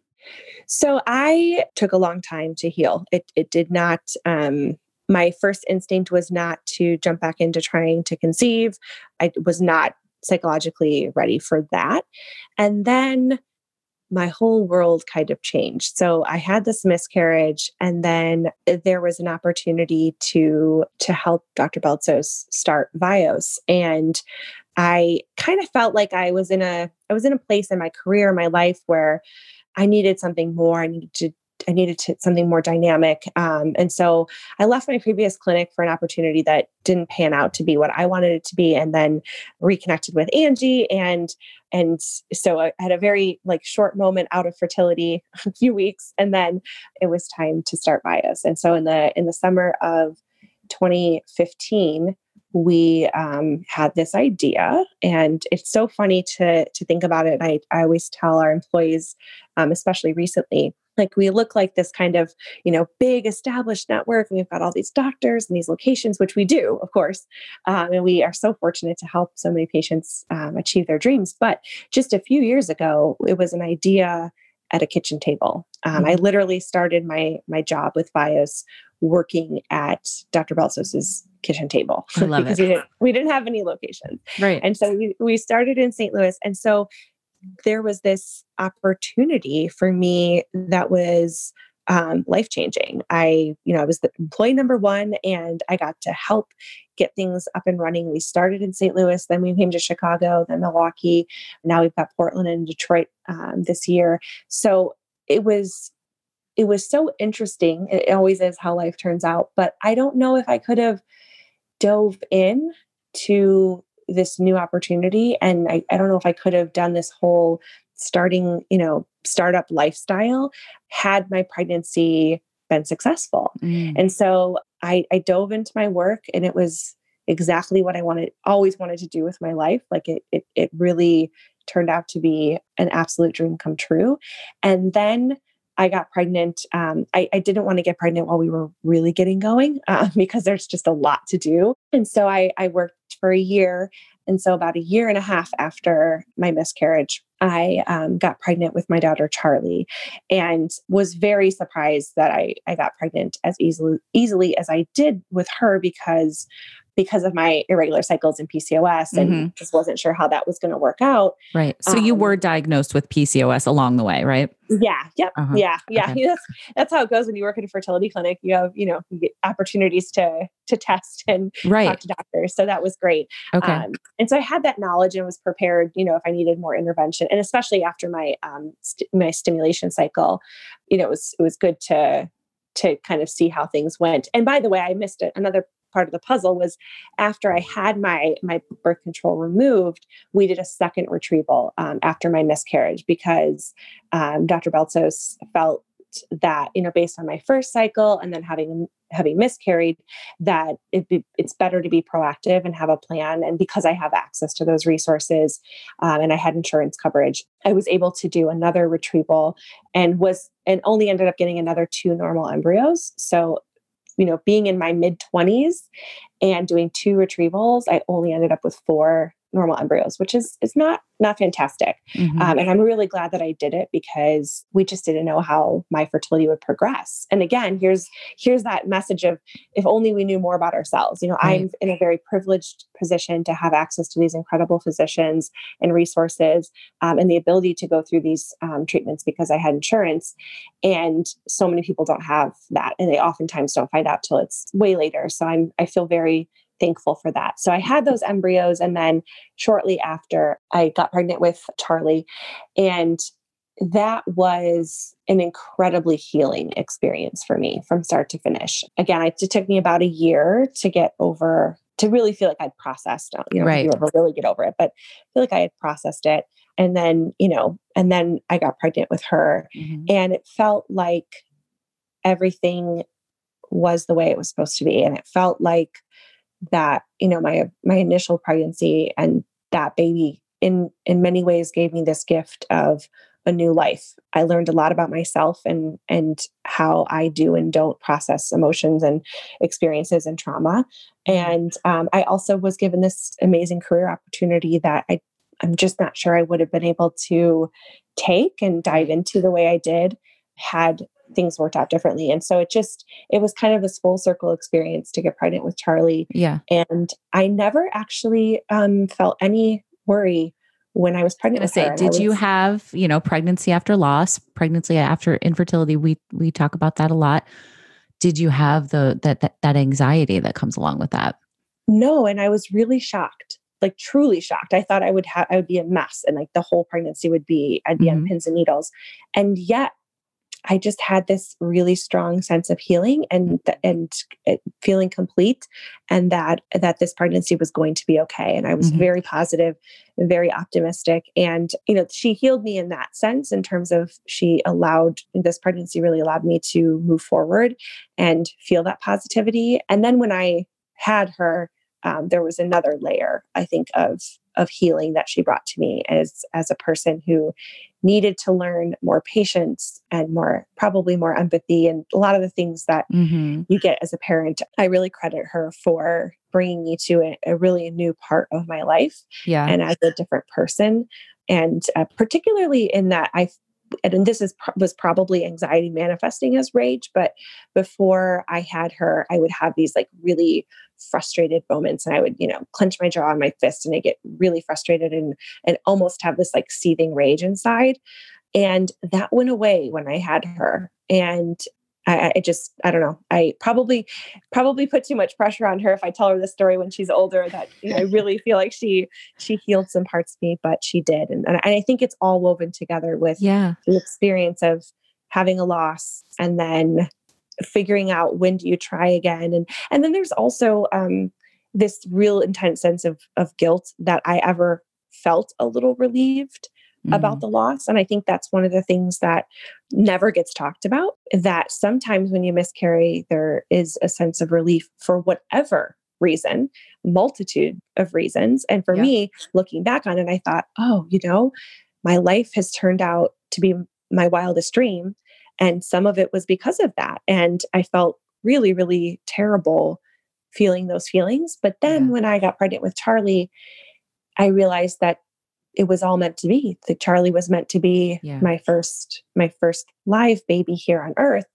So I took a long time to heal. It it did not um my first instinct was not to jump back into trying to conceive. I was not psychologically ready for that. And then my whole world kind of changed. So I had this miscarriage and then there was an opportunity to to help Dr. Beltsos start Vios and I kind of felt like I was in a I was in a place in my career, my life where I needed something more. I needed to I needed to, something more dynamic. Um, and so I left my previous clinic for an opportunity that didn't pan out to be what I wanted it to be, and then reconnected with Angie. And and so I had a very like short moment out of fertility, [LAUGHS] a few weeks, and then it was time to start Vios. And so in the in the summer of 2015 we um, had this idea and it's so funny to to think about it. I, I always tell our employees um, especially recently like we look like this kind of you know big established network and we've got all these doctors and these locations which we do of course um, and we are so fortunate to help so many patients um, achieve their dreams. But just a few years ago it was an idea at a kitchen table. Um, mm-hmm. i literally started my my job with Vios working at dr beltsos's kitchen table [LAUGHS] because we didn't, we didn't have any locations. Right. And so we, we started in St. Louis. And so there was this opportunity for me that was um, life changing. I, you know, I was the employee number one and I got to help get things up and running. We started in St. Louis, then we came to Chicago, then Milwaukee. Now we've got Portland and Detroit um, this year. So it was it was so interesting. It always is how life turns out. But I don't know if I could have dove in to this new opportunity and I, I don't know if i could have done this whole starting you know startup lifestyle had my pregnancy been successful mm. and so I, I dove into my work and it was exactly what i wanted always wanted to do with my life like it it, it really turned out to be an absolute dream come true and then I got pregnant. Um, I, I, didn't want to get pregnant while we were really getting going uh, [LAUGHS] because there's just a lot to do. And so I, I worked for a year And so, about a year and a half after my miscarriage, I um, got pregnant with my daughter Charlie, and was very surprised that I I got pregnant as easily easily as I did with her because because of my irregular cycles and PCOS and mm-hmm. just wasn't sure how that was going to work out. Right. So um, you were diagnosed with PCOS along the way, right? Yeah. Yep. Uh-huh. Yeah. Yeah. Okay. [LAUGHS] That's, that's how it goes when you work at a fertility clinic. You have, you know, you get opportunities to to test and right. talk to doctors. So that was great. Okay. Um, and so I had that knowledge and was prepared, you know, if I needed more intervention and especially after my um st- my stimulation cycle, you know, it was it was good to to kind of see how things went. And by the way, I missed it. Another part of the puzzle was after I had my my birth control removed, we did a second retrieval um, after my miscarriage because um, Dr. Beltsos felt that you know based on my first cycle and then having having miscarried that it be, it's better to be proactive and have a plan and because i have access to those resources um, and i had insurance coverage i was able to do another retrieval and was and only ended up getting another two normal embryos so you know, being in my mid 20s and doing two retrievals, I only ended up with four normal embryos, which is is not not fantastic. Mm-hmm. Um, and I'm really glad that I did it because we just didn't know how my fertility would progress. And again, here's here's that message of if only we knew more about ourselves. You know, right. I'm in a very privileged position to have access to these incredible physicians and resources, um, and the ability to go through these um, treatments because I had insurance. And so many people don't have that, and they oftentimes don't find out till it's way later. So I'm I feel very thankful for that. So I had those embryos. And then shortly after, I got pregnant with Charlie. And that was an incredibly healing experience for me from start to finish. Again, it took me about a year to get over, to really feel like I'd processed, you know, right. you ever really get over it, but I feel like I had processed it. And then, you know, and then I got pregnant with her. Mm-hmm. And it felt like everything was the way it was supposed to be. And it felt like that you know my my initial pregnancy and that baby in in many ways gave me this gift of a new life. I learned a lot about myself and and how i do and don't process emotions and experiences and trauma. And um, i also was given this amazing career opportunity that i i'm just not sure i would have been able to take and dive into the way i did had things worked out differently. And so it just, it was kind of this full circle experience to get pregnant with Charlie. Yeah. And I never actually um, felt any worry when I was pregnant. I say, her. did was, you have, you know, pregnancy after loss, pregnancy after infertility? We we talk about that a lot. Did you have the that that, that anxiety that comes along with that? No, and I was really shocked like truly shocked. I thought I would have I would be a mess and like the whole pregnancy would be I'd be mm-hmm. on pins and needles. And yet I just had this really strong sense of healing and and feeling complete, and that that this pregnancy was going to be okay. And I was mm-hmm. very positive, very optimistic, and you know she healed me in that sense in terms of she allowed this pregnancy really allowed me to move forward and feel that positivity. And then when I had her, um, there was another layer, I think, of of healing that she brought to me as as a person who needed to learn more patience and more probably more empathy and a lot of the things that mm-hmm. you get as a parent i really credit her for bringing me to a, a really new part of my life yeah and as a different person and uh, particularly in that i and this is was probably anxiety manifesting as rage but before i had her i would have these like really frustrated moments and i would you know clench my jaw and my fist and i get really frustrated and and almost have this like seething rage inside and that went away when i had her and I, I, just I don't know. I probably probably put too much pressure on her if I tell her this story when she's older. That you know, I [LAUGHS] really feel like she she healed some parts of me, but she did, and, and I think it's all woven together with yeah the experience of having a loss and then figuring out when do you try again, and and then there's also um, this real intense sense of of guilt that I ever felt a little relieved mm. about the loss. And I think that's one of the things that never gets talked about that sometimes when you miscarry, there is a sense of relief for whatever reason, multitude of reasons. And for yeah. me, looking back on it, I thought, oh, you know, my life has turned out to be my wildest dream. And some of it was because of that. And I felt really, really terrible feeling those feelings. But then yeah. when I got pregnant with Charlie, I realized that it was all meant to be. That Charlie was meant to be yeah. my first my first live baby here on earth.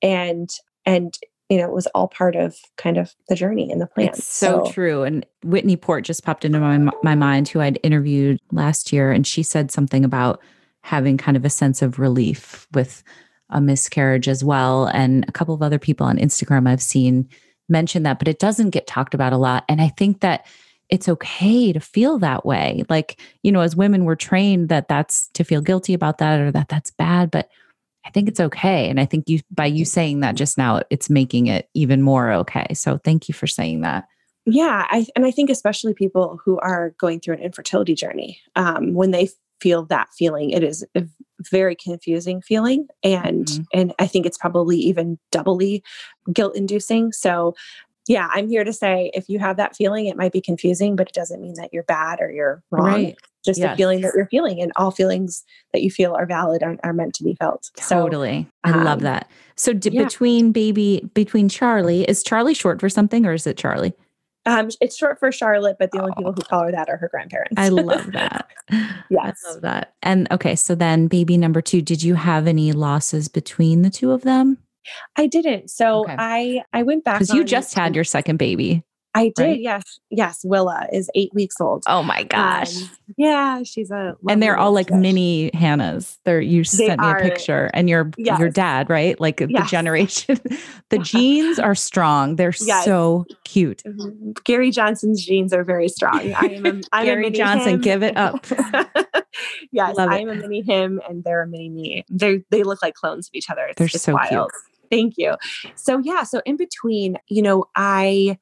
And and you know, it was all part of kind of the journey and the plan. It's so, so, true. And Whitney Port just popped into my my mind, who I'd interviewed last year, and she said something about having kind of a sense of relief with a miscarriage as well. And a couple of other people on Instagram I've seen mention that, but it doesn't get talked about a lot. And I think that it's okay to feel that way. Like, you know, as women, we're trained that that's to feel guilty about that or that that's bad, but I think it's okay. And I think you, by you saying that just now, it's making it even more okay. So thank you for saying that. Yeah. I, and I think especially people who are going through an infertility journey, um, when they feel that feeling, it is a very confusing feeling. And, mm-hmm. and I think it's probably even doubly guilt inducing. So yeah, I'm here to say if you have that feeling, it might be confusing, but it doesn't mean that you're bad or you're wrong. Right. Just yes. a feeling that you're feeling, and all feelings that you feel are valid are, are meant to be felt. Totally. So, I um, love that. So, d- yeah. between baby, between Charlie, is Charlie short for something or is it Charlie? Um, it's short for Charlotte, but the only people who call her that are her grandparents. I love [LAUGHS] that. yes. I love that. And okay, so then baby number two, did you have any losses between the two of them? I didn't. So okay. I I went back because you just had your second baby. I did. Right? Yes. Yes. Willa is eight weeks old. Oh my gosh. Um, yeah. She's a, and they're all like mini Hannahs. They're, you they sent me a picture and your, yes. your dad, right? Like yes. the generation, [LAUGHS] the genes are [LAUGHS] strong. They're yes. so cute. Mm-hmm. Gary Johnson's genes are very strong. I am a, [LAUGHS] I'm Gary Johnson, him. give it up. yes. I am a mini him and they're a mini me. They they look like clones of each other. It's, they're it's so wild. cute. Thank you. So yeah, so in between, you know, I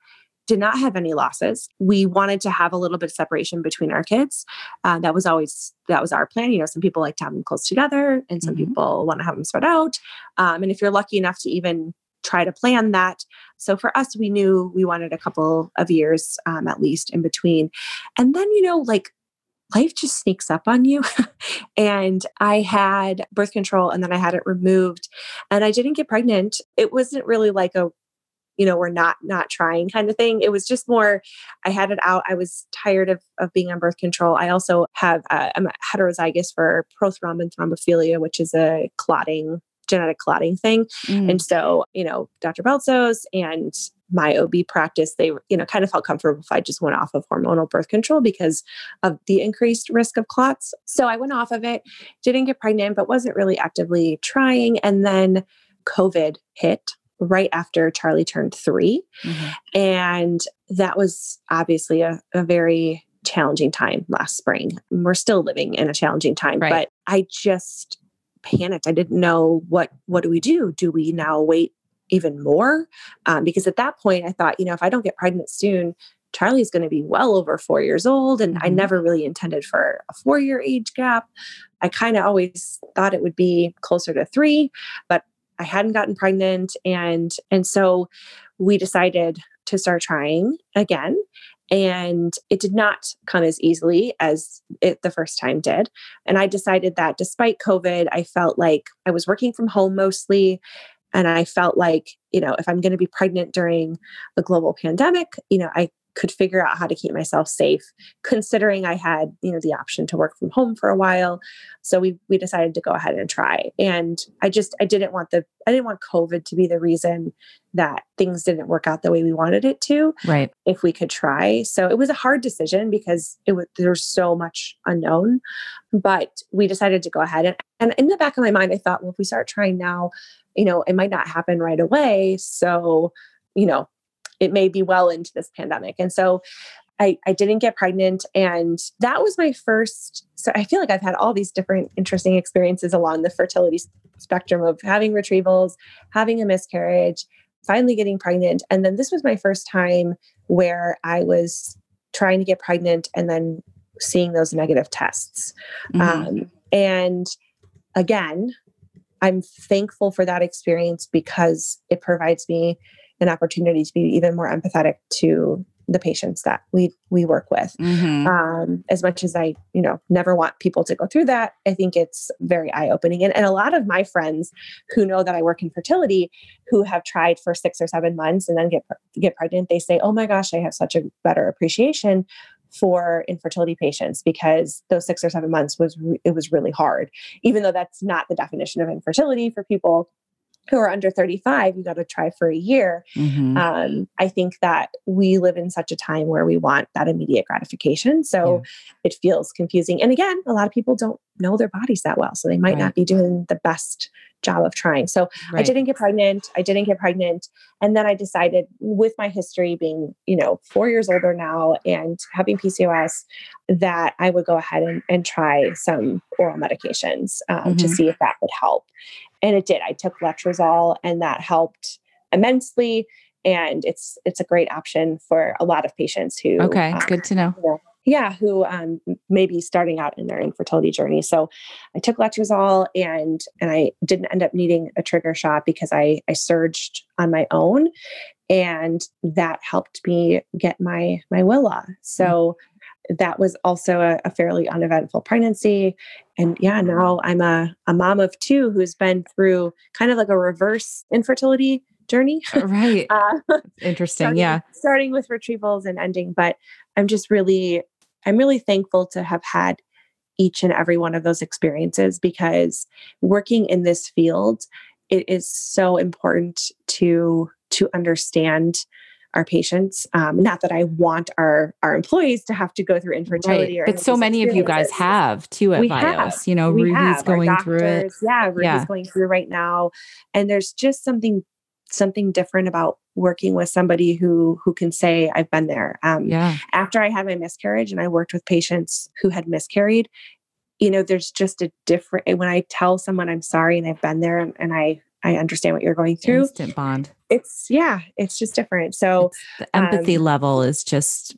did not have any losses. We wanted to have a little bit of separation between our kids. Uh, that was always that was our plan. You know, some people like to have them close together, and some mm-hmm. people want to have them spread out. Um, and if you're lucky enough to even try to plan that, so for us, we knew we wanted a couple of years um, at least in between. And then you know, like life just sneaks up on you. [LAUGHS] and I had birth control and then I had it removed and I didn't get pregnant. It wasn't really like a you know we're not not trying kind of thing. It was just more i had it out i was tired of, of being on birth control. I also have uh, i'm heterozygous for prothrombin thrombophilia which is a clotting genetic clotting thing. Mm. and so you know dr beltsos and my ob practice they you know kind of felt comfortable if i just went off of hormonal birth control because of the increased risk of clots. So i went off of it didn't get pregnant but wasn't really actively trying. And then covid hit right after Charlie turned 3 mm-hmm. And that was obviously a, a, very challenging time last spring. We're still living in a challenging time, right. but I just panicked. I didn't know what what do we do? Do we now wait even more? Um, because at that point, I thought, you know, if I don't get pregnant soon, Charlie's going to be well over four years old. And mm-hmm. I never really intended for a four year age gap. I kind of always thought it would be closer to three, but I hadn't gotten pregnant and and so we decided to start trying again and it did not come as easily as it the first time did and I decided that despite covid I felt like I was working from home mostly and I felt like you know if I'm going to be pregnant during a global pandemic you know I could figure out how to keep myself safe considering i had you know the option to work from home for a while. So we we decided to go ahead and try. And i just i didn't want the i didn't want covid to be the reason that things didn't work out the way we wanted it to right. if we could try. So it was a hard decision because it was there's so much unknown but we decided to go ahead. And, and in the back of my mind i thought well if we start trying now you know it might not happen right away. So you know it may be well into this pandemic. And so I, I didn't get pregnant. And that was my first. So I feel like I've had all these different interesting experiences along the fertility spectrum of having retrievals, having a miscarriage, finally getting pregnant. And then this was my first time where I was trying to get pregnant and then seeing those negative tests. Mm-hmm. Um, and again, I'm thankful for that experience because it provides me an opportunity to be even more empathetic to the patients that we we work with. Mm-hmm. Um, as much as I, you know, never want people to go through that, I think it's very eye opening. And, and a lot of my friends who know that I work in fertility, who have tried for six or seven months and then get get pregnant, they say, "Oh my gosh, I have such a better appreciation for infertility patients because those six or seven months was re- it was really hard even though that's not the definition of infertility for people who are under 35 you got to try for a year mm-hmm. um, i think that we live in such a time where we want that immediate gratification so yeah. it feels confusing and again a lot of people don't know their bodies that well so they might right. not be doing the best job of trying so right. i didn't get pregnant i didn't get pregnant and then i decided with my history being you know four years older now and having pcos that i would go ahead and, and try some oral medications um, mm-hmm. to see if that would help and it did. I took letrozole and that helped immensely. And it's it's a great option for a lot of patients who Okay, um, good to know. You know yeah, who um, may be starting out in their infertility journey. So I took letrozole and and I didn't end up needing a trigger shot because I I surged on my own, and that helped me get my my Willa. So mm-hmm that was also a, a, fairly uneventful pregnancy. And yeah, now I'm a, a mom of two who's been through kind of like a reverse infertility journey. Uh, right. [LAUGHS] Uh, Interesting. starting, yeah. Starting with retrievals and ending. But I'm just really, I'm really thankful to have had each and every one of those experiences because working in this field, it is so important to to understand our patients. Um, not that I want our our employees to have to go through infertility, right. but so many of you guys have too at we Vios. Have. You know, we Ruby's going doctors, through it. Yeah, Ruby's yeah. going through right now, and there's just something something different about working with somebody who who can say I've been there. Um, yeah. After I had my miscarriage, and I worked with patients who had miscarried, you know, there's just a different. When I tell someone I'm sorry and I've been there, and, and I I understand what you're going through. Instant bond. It's yeah, it's just different. So it's, the empathy um, level is just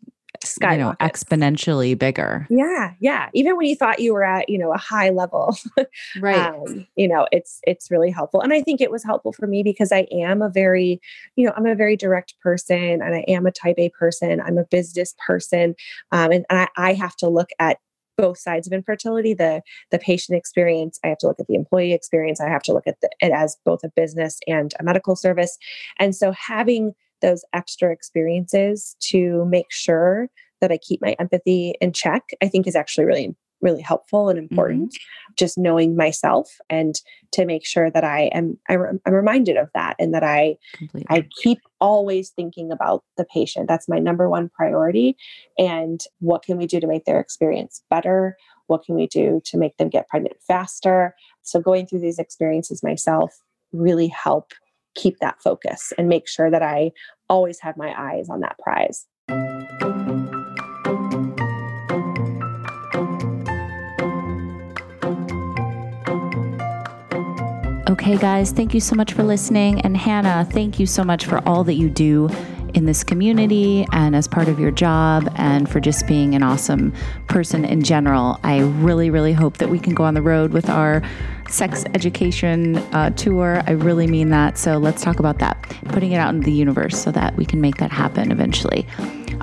you know exponentially bigger. Yeah, yeah. Even when you thought you were at you know a high level, [LAUGHS] right? Um, you know, it's it's really helpful, and I think it was helpful for me because I am a very you know I'm a very direct person, and I am a Type A person. I'm a business person, um, and, and I, I have to look at both sides of infertility the the patient experience i have to look at the employee experience i have to look at the, it as both a business and a medical service. And so having those extra experiences to make sure that i keep my empathy in check i think is actually really really helpful and important mm-hmm. just knowing myself and to make sure that i am i'm reminded of that and that i Completely. i keep always thinking about the patient. That's my number one priority. And what can we do to make their experience better? What can we do to make them get pregnant faster? So going through these experiences myself really help keep that focus and make sure that i always have my eyes on that prize Okay, guys, thank you so much for listening. And Hannah, thank you so much for all that you do in this community and as part of your job and for just being an awesome person in general. I really, really hope that we can go on the road with our sex education uh, tour. I really mean that. So let's talk about that, putting it out in the universe so that we can make that happen eventually.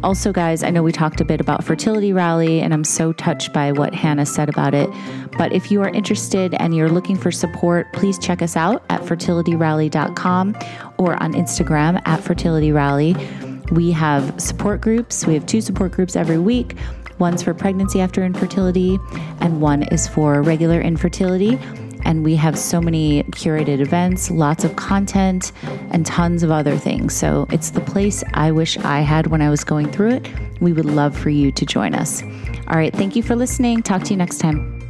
Also, guys, I know we talked a bit about Fertility Rally, and I'm so touched by what Hannah said about it. But if you are interested and you're looking for support, please check us out at fertilityrally.com or on Instagram at fertilityrally. We have support groups. We have two support groups every week. One's for pregnancy after infertility, and one is for regular infertility. And we have so many curated events, lots of content, and tons of other things. So it's the place I wish I had when I was going through it. We would love for you to join us. All right. Thank you for listening. Talk to you next time.